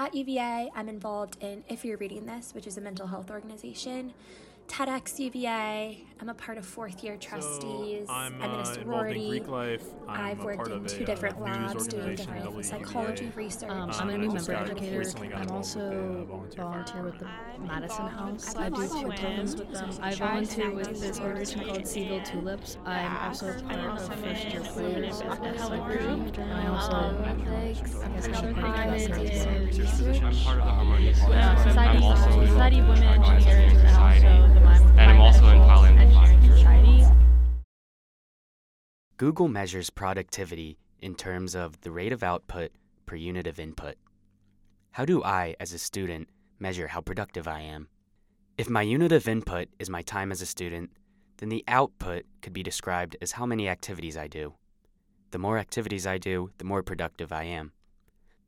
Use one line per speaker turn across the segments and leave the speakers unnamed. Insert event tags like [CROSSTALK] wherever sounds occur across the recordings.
At UVA, I'm involved in If You're Reading This, which is a mental health organization. TEDx UVA. I'm a part of fourth year trustees.
So I'm,
I'm in
uh,
a
involved in
sorority.
Greek life. I'm
I've
a
worked
part
in
of
two
a,
different
uh,
labs doing different
at WUVA.
psychology research.
Um, I'm a new member educator. I'm
involved with the,
also
uh, volunteer
volunteer with the
I'm
Madison House. I do
Adolescent
two programs with them. I volunteer with this organization called
a
Seaville Tulips. I'm also
I'm
part of first year
in
players at
hella
SL
group.
Group. And I also, I guess,
another
I'm part of the
research.
I'm part of the Harmony
society,
I'm also
society, women,
Google measures productivity in terms of the rate of output per unit of input. How do I, as a student, measure how productive I am? If my unit of input is my time as a student, then the output could be described as how many activities I do. The more activities I do, the more productive I am.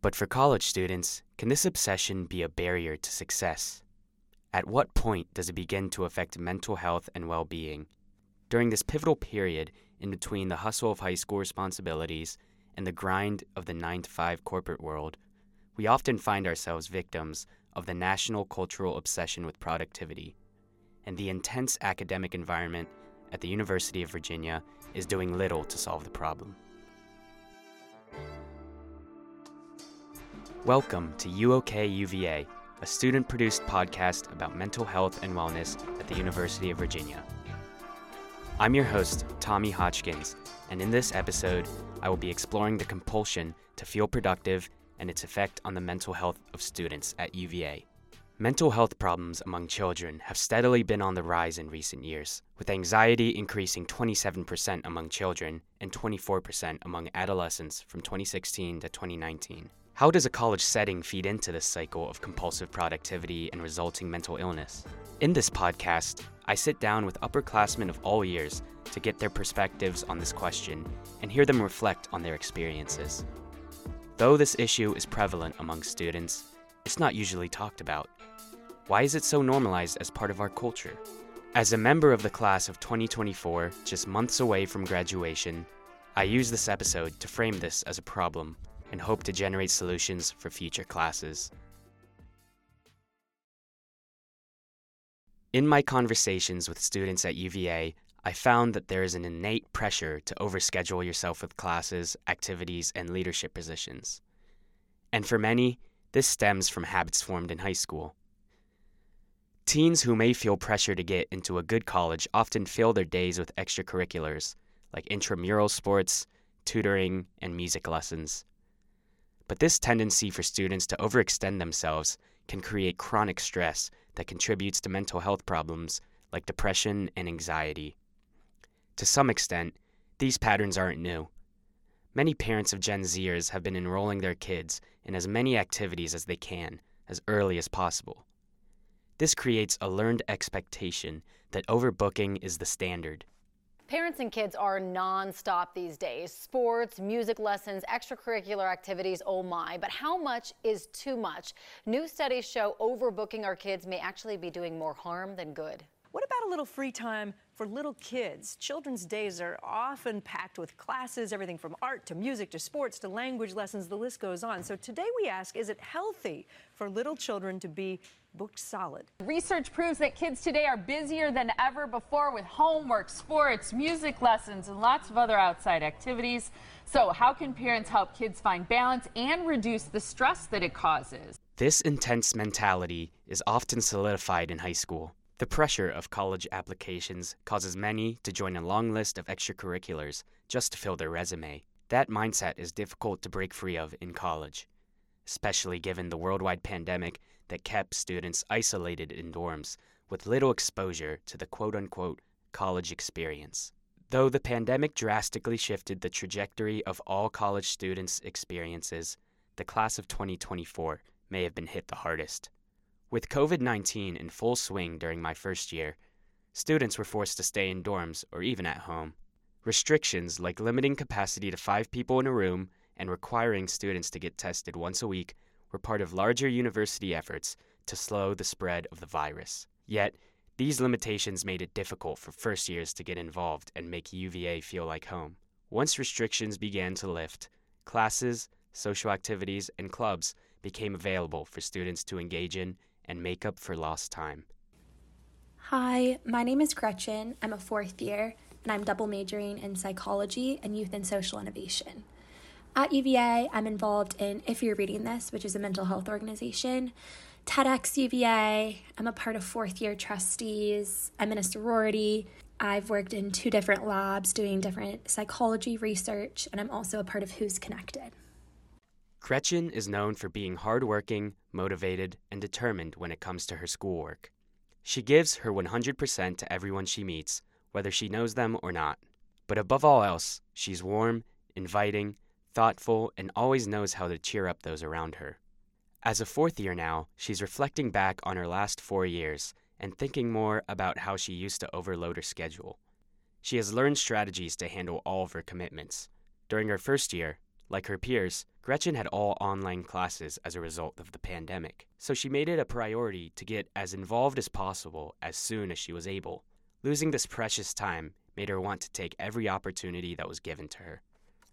But for college students, can this obsession be a barrier to success? At what point does it begin to affect mental health and well being? During this pivotal period in between the hustle of high school responsibilities and the grind of the 9 to 5 corporate world, we often find ourselves victims of the national cultural obsession with productivity. And the intense academic environment at the University of Virginia is doing little to solve the problem. Welcome to UOK UVA, a student produced podcast about mental health and wellness at the University of Virginia. I'm your host, Tommy Hodgkins, and in this episode, I will be exploring the compulsion to feel productive and its effect on the mental health of students at UVA. Mental health problems among children have steadily been on the rise in recent years, with anxiety increasing 27% among children and 24% among adolescents from 2016 to 2019. How does a college setting feed into this cycle of compulsive productivity and resulting mental illness? In this podcast, I sit down with upperclassmen of all years to get their perspectives on this question and hear them reflect on their experiences. Though this issue is prevalent among students, it's not usually talked about. Why is it so normalized as part of our culture? As a member of the class of 2024, just months away from graduation, I use this episode to frame this as a problem and hope to generate solutions for future classes. In my conversations with students at UVA, I found that there is an innate pressure to overschedule yourself with classes, activities, and leadership positions. And for many, this stems from habits formed in high school. Teens who may feel pressure to get into a good college often fill their days with extracurriculars like intramural sports, tutoring, and music lessons. But this tendency for students to overextend themselves can create chronic stress that contributes to mental health problems like depression and anxiety. To some extent, these patterns aren't new. Many parents of Gen Zers have been enrolling their kids in as many activities as they can, as early as possible. This creates a learned expectation that overbooking is the standard.
Parents and kids are nonstop these days. Sports, music lessons, extracurricular activities, oh my. But how much is too much? New studies show overbooking our kids may actually be doing more harm than good.
What about a little free time for little kids? Children's days are often packed with classes, everything from art to music to sports to language lessons, the list goes on. So today we ask is it healthy for little children to be booked solid?
Research proves that kids today are busier than ever before with homework, sports, music lessons, and lots of other outside activities. So, how can parents help kids find balance and reduce the stress that it causes?
This intense mentality is often solidified in high school. The pressure of college applications causes many to join a long list of extracurriculars just to fill their resume. That mindset is difficult to break free of in college, especially given the worldwide pandemic that kept students isolated in dorms with little exposure to the quote unquote college experience. Though the pandemic drastically shifted the trajectory of all college students' experiences, the class of 2024 may have been hit the hardest. With COVID 19 in full swing during my first year, students were forced to stay in dorms or even at home. Restrictions like limiting capacity to five people in a room and requiring students to get tested once a week were part of larger university efforts to slow the spread of the virus. Yet, these limitations made it difficult for first years to get involved and make UVA feel like home. Once restrictions began to lift, classes, social activities, and clubs became available for students to engage in and make up for lost time.
Hi, my name is Gretchen. I'm a fourth year, and I'm double majoring in psychology and youth and social innovation. At UVA, I'm involved in If You're Reading This, which is a mental health organization, TEDx UVA. I'm a part of fourth year trustees. I'm in a sorority. I've worked in two different labs doing different psychology research, and I'm also a part of Who's Connected.
Gretchen is known for being hardworking, motivated, and determined when it comes to her schoolwork. She gives her 100% to everyone she meets, whether she knows them or not. But above all else, she's warm, inviting, thoughtful, and always knows how to cheer up those around her. As a fourth year now, she's reflecting back on her last four years and thinking more about how she used to overload her schedule. She has learned strategies to handle all of her commitments. During her first year, like her peers, Gretchen had all online classes as a result of the pandemic, so she made it a priority to get as involved as possible as soon as she was able. Losing this precious time made her want to take every opportunity that was given to her.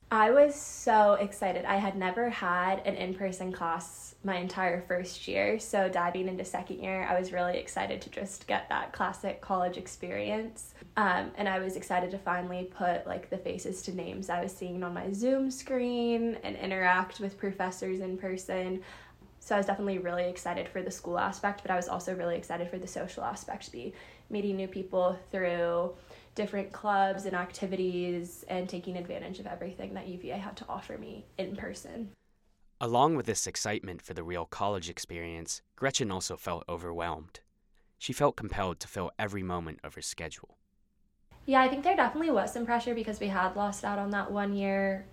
I was so excited. I had never had an in person class my entire first year. So, diving into second year, I was really excited to just get that classic college experience. Um, and I was excited to finally put like the faces to names I was seeing on my Zoom screen and interact with professors in person. So, I was definitely really excited for the school aspect, but I was also really excited for the social aspect to be meeting new people through different clubs and activities and taking advantage of everything that UVA had to offer me in person.
Along with this excitement for the real college experience, Gretchen also felt overwhelmed. She felt compelled to fill every moment of her schedule.
Yeah, I think there definitely was some pressure because we had lost out on that one year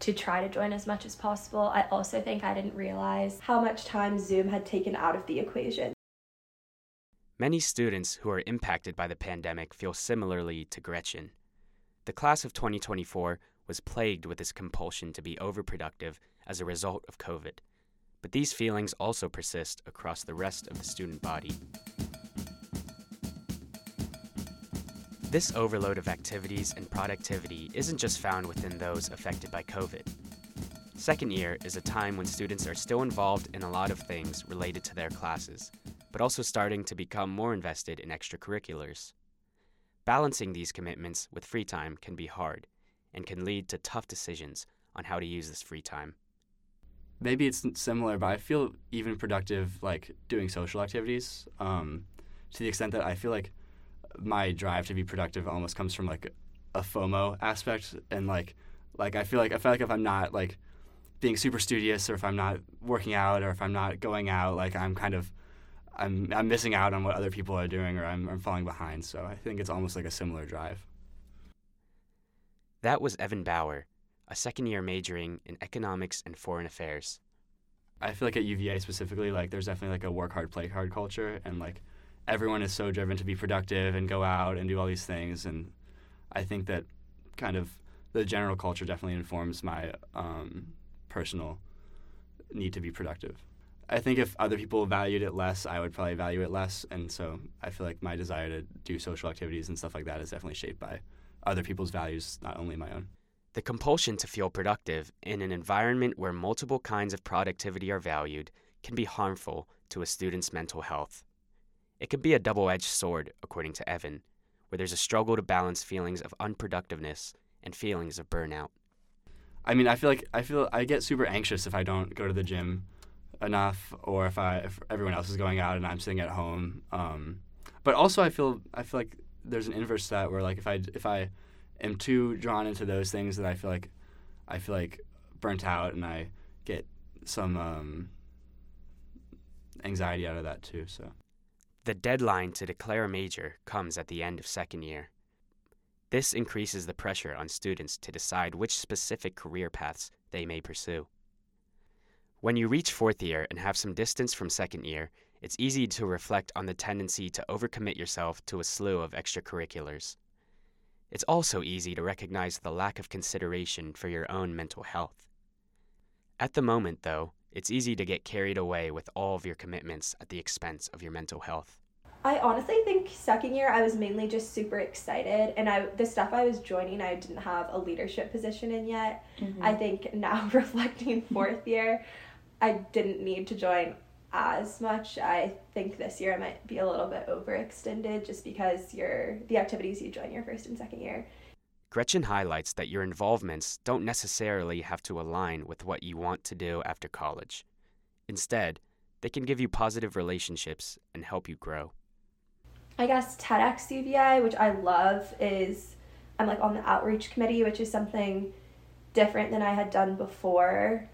to try to join as much as possible. I also think I didn't realize how much time Zoom had taken out of the equation.
Many students who are impacted by the pandemic feel similarly to Gretchen. The class of 2024 was plagued with this compulsion to be overproductive as a result of COVID, but these feelings also persist across the rest of the student body. This overload of activities and productivity isn't just found within those affected by COVID. Second year is a time when students are still involved in a lot of things related to their classes, but also starting to become more invested in extracurriculars. Balancing these commitments with free time can be hard and can lead to tough decisions on how to use this free time.
Maybe it's similar, but I feel even productive like doing social activities um, to the extent that I feel like my drive to be productive almost comes from like a FOMO aspect and like like I feel like I feel like if I'm not like being super studious or if I'm not working out or if I'm not going out like I'm kind of I'm I'm missing out on what other people are doing or I'm I'm falling behind. So I think it's almost like a similar drive.
That was Evan Bauer, a second year majoring in economics and foreign affairs.
I feel like at UVA specifically, like there's definitely like a work hard, play hard culture, and like everyone is so driven to be productive and go out and do all these things. And I think that kind of the general culture definitely informs my um, personal need to be productive. I think if other people valued it less, I would probably value it less. And so I feel like my desire to do social activities and stuff like that is definitely shaped by other people's values, not only my own.
The compulsion to feel productive in an environment where multiple kinds of productivity are valued can be harmful to a student's mental health. It can be a double edged sword, according to Evan, where there's a struggle to balance feelings of unproductiveness and feelings of burnout.
I mean, I feel like I feel I get super anxious if I don't go to the gym enough, or if I if everyone else is going out and I'm sitting at home. Um, but also, I feel I feel like there's an inverse to that where like if I if I am too drawn into those things that I feel like I feel like burnt out and I get some um, anxiety out of that too. So
the deadline to declare a major comes at the end of second year. This increases the pressure on students to decide which specific career paths they may pursue. When you reach fourth year and have some distance from second year, it's easy to reflect on the tendency to overcommit yourself to a slew of extracurriculars. It's also easy to recognize the lack of consideration for your own mental health. At the moment, though, it's easy to get carried away with all of your commitments at the expense of your mental health.
I honestly think second year I was mainly just super excited and I the stuff I was joining I didn't have a leadership position in yet.
Mm-hmm.
I think now [LAUGHS] reflecting fourth year I didn't need to join as much. I think this year I might be a little bit overextended just because your the activities you join your first and second year.
Gretchen highlights that your involvements don't necessarily have to align with what you want to do after college. Instead, they can give you positive relationships and help you grow.
I guess TEDx UVA, which I love, is I'm like on the outreach committee, which is something different than I had done before.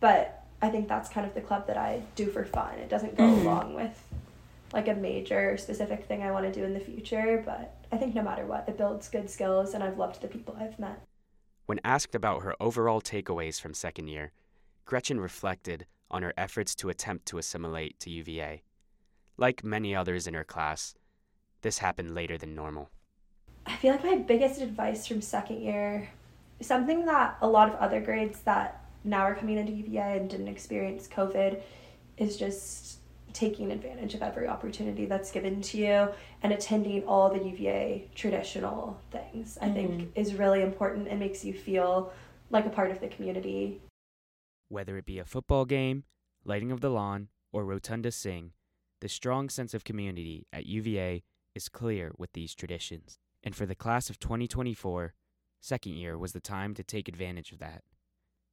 But I think that's kind of the club that I do for fun. It doesn't go mm-hmm. along with like a major specific thing I want to do in the future, but I think no matter what, it builds good skills and I've loved the people I've met.
When asked about her overall takeaways from second year, Gretchen reflected on her efforts to attempt to assimilate to UVA. Like many others in her class, this happened later than normal.
I feel like my biggest advice from second year, something that a lot of other grades that now are coming into UVA and didn't experience COVID, is just taking advantage of every opportunity that's given to you and attending all the UVA traditional things. I think mm-hmm. is really important and makes you feel like a part of the community.
Whether it be a football game, lighting of the lawn, or Rotunda Sing, the strong sense of community at UVA is clear with these traditions. And for the class of 2024, second year was the time to take advantage of that.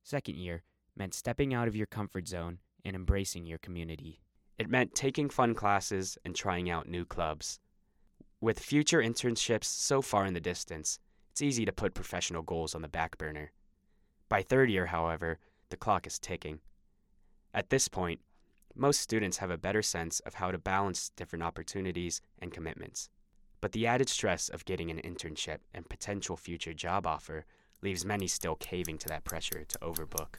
Second year meant stepping out of your comfort zone and embracing your community. It meant taking fun classes and trying out new clubs. With future internships so far in the distance, it's easy to put professional goals on the back burner. By third year, however, the clock is ticking. At this point, most students have a better sense of how to balance different opportunities and commitments. But the added stress of getting an internship and potential future job offer leaves many still caving to that pressure to overbook.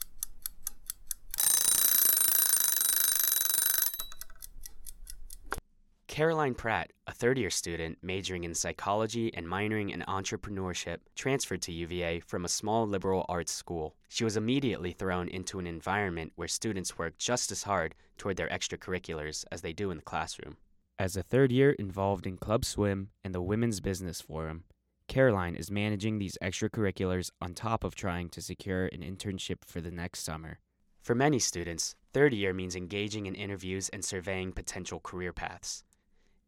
Caroline Pratt, a third year student majoring in psychology and minoring in entrepreneurship, transferred to UVA from a small liberal arts school. She was immediately thrown into an environment where students work just as hard toward their extracurriculars as they do in the classroom. As a third year involved in Club Swim and the Women's Business Forum, Caroline is managing these extracurriculars on top of trying to secure an internship for the next summer. For many students, third year means engaging in interviews and surveying potential career paths.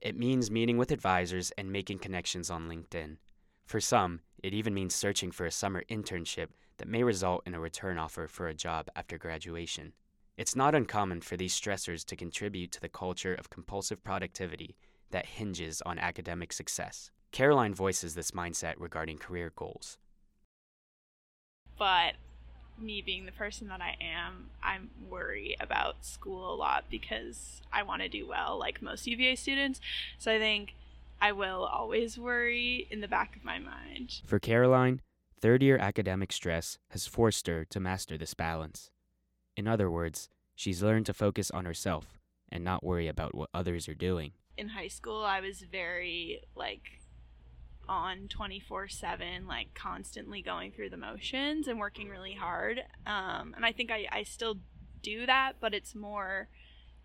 It means meeting with advisors and making connections on LinkedIn. For some, it even means searching for a summer internship that may result in a return offer for a job after graduation. It's not uncommon for these stressors to contribute to the culture of compulsive productivity that hinges on academic success. Caroline voices this mindset regarding career goals.
But me being the person that I am, I'm worried about school a lot because I want to do well, like most UVA students. So I think I will always worry in the back of my mind.
For Caroline, third year academic stress has forced her to master this balance. In other words, she's learned to focus on herself and not worry about what others are doing.
In high school, I was very like on 24 7 like constantly going through the motions and working really hard. Um, and i think I, I still do that but it's more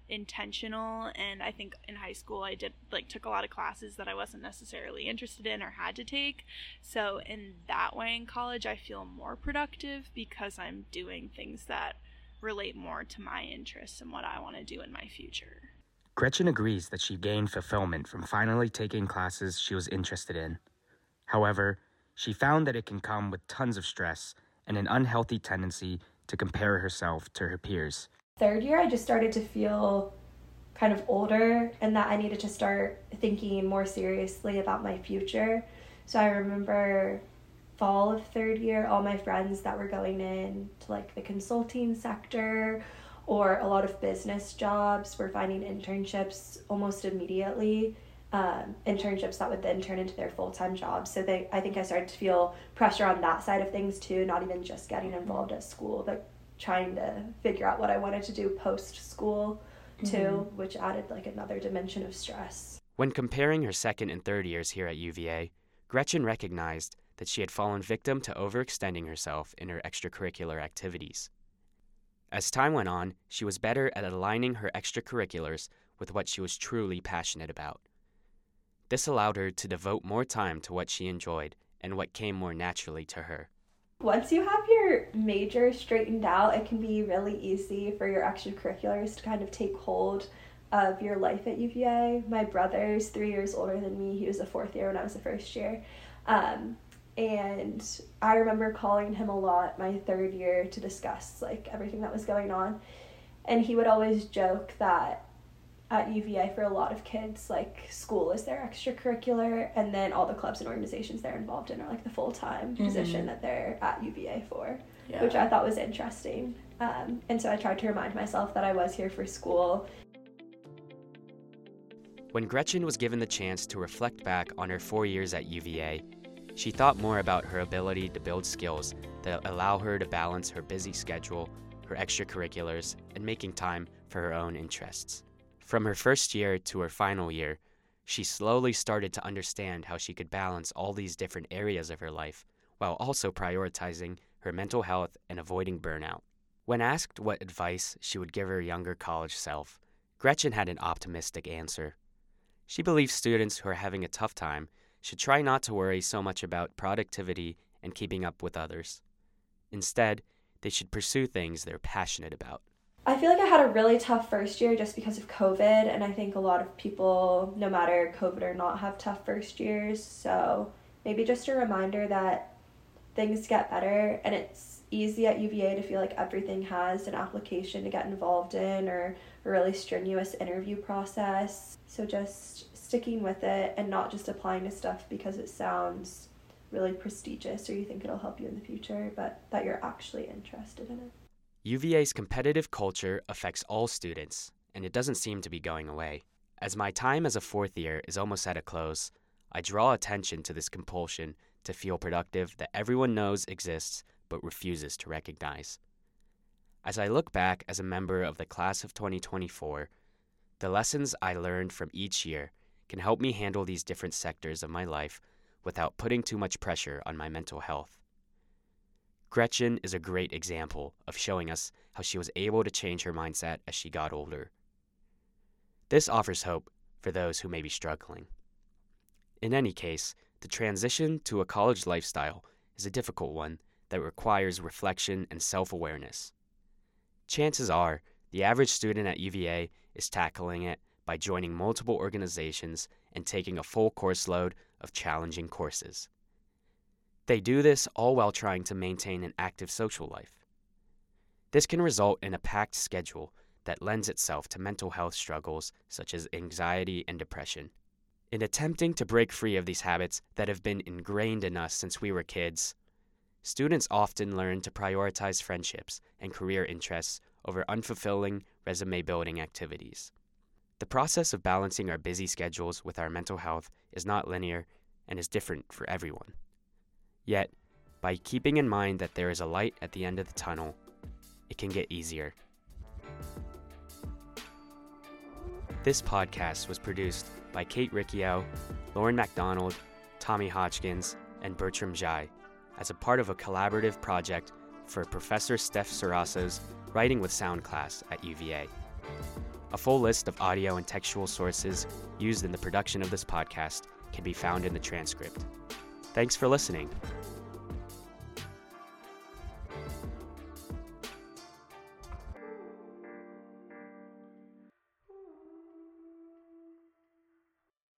intentional. And i think in high school i did like took a lot of classes that i wasn't necessarily interested in or had to take. So in that way in college i feel more productive because i'm doing things that relate more to my interests and what i want to do in my future.
Gretchen agrees that she gained fulfillment from finally taking classes she was interested in. However, she found that it can come with tons of stress and an unhealthy tendency to compare herself to her peers.
Third year, I just started to feel kind of older and that I needed to start thinking more seriously about my future. So I remember fall of third year, all my friends that were going in to like the consulting sector or a lot of business jobs were finding internships almost immediately. Um, internships that would then turn into their full-time jobs so they i think i started to feel pressure on that side of things too not even just getting involved at school but trying to figure out what i wanted to do post school too which added like another dimension of stress
When comparing her second and third years here at UVA, Gretchen recognized that she had fallen victim to overextending herself in her extracurricular activities. As time went on, she was better at aligning her extracurriculars with what she was truly passionate about. This allowed her to devote more time to what she enjoyed and what came more naturally to her.
Once you have your major straightened out, it can be really easy for your extracurriculars to kind of take hold of your life at UVA. My brother's three years older than me. He was a fourth year when I was a first year. Um, and I remember calling him a lot my third year to discuss like everything that was going on. And he would always joke that at UVA for a lot of kids, like school is their extracurricular, and then all the clubs and organizations they're involved in are like the full time
Mhm.
position that they're at UVA for,
Yeah.
which I thought was interesting. Um, and so I tried to remind myself that I was here for school.
When Gretchen was given the chance to reflect back on her four years at UVA, she thought more about her ability to build skills that allow her to balance her busy schedule, her extracurriculars, and making time for her own interests. From her first year to her final year, she slowly started to understand how she could balance all these different areas of her life while also prioritizing her mental health and avoiding burnout. When asked what advice she would give her younger college self, Gretchen had an optimistic answer. She believes students who are having a tough time should try not to worry so much about productivity and keeping up with others. Instead, they should pursue things they're passionate about.
I feel like I had a really tough first year just because of COVID, and I think a lot of people, no matter COVID or not, have tough first years. So maybe just a reminder that things get better, and it's easy at UVA to feel like everything has an application to get involved in or a really strenuous interview process. So just sticking with it and not just applying to stuff because it sounds really prestigious or you think it'll help you in the future, but that you're actually interested in it.
UVA's competitive culture affects all students, and it doesn't seem to be going away. As my time as a fourth year is almost at a close, I draw attention to this compulsion to feel productive that everyone knows exists but refuses to recognize. As I look back as a member of the class of 2024, the lessons I learned from each year can help me handle these different sectors of my life without putting too much pressure on my mental health. Gretchen is a great example of showing us how she was able to change her mindset as she got older. This offers hope for those who may be struggling. In any case, the transition to a college lifestyle is a difficult one that requires reflection and self awareness. Chances are the average student at UVA is tackling it by joining multiple organizations and taking a full course load of challenging courses. They do this all while trying to maintain an active social life. This can result in a packed schedule that lends itself to mental health struggles such as anxiety and depression. In attempting to break free of these habits that have been ingrained in us since we were kids, students often learn to prioritize friendships and career interests over unfulfilling resume building activities. The process of balancing our busy schedules with our mental health is not linear and is different for everyone. Yet, by keeping in mind that there is a light at the end of the tunnel, it can get easier. This podcast was produced by Kate Riccio, Lauren MacDonald, Tommy Hodgkins, and Bertram Zhai as a part of a collaborative project for Professor Steph Ceraso's Writing with Sound class at UVA. A full list of audio and textual sources used in the production of this podcast can be found in the transcript. Thanks for listening.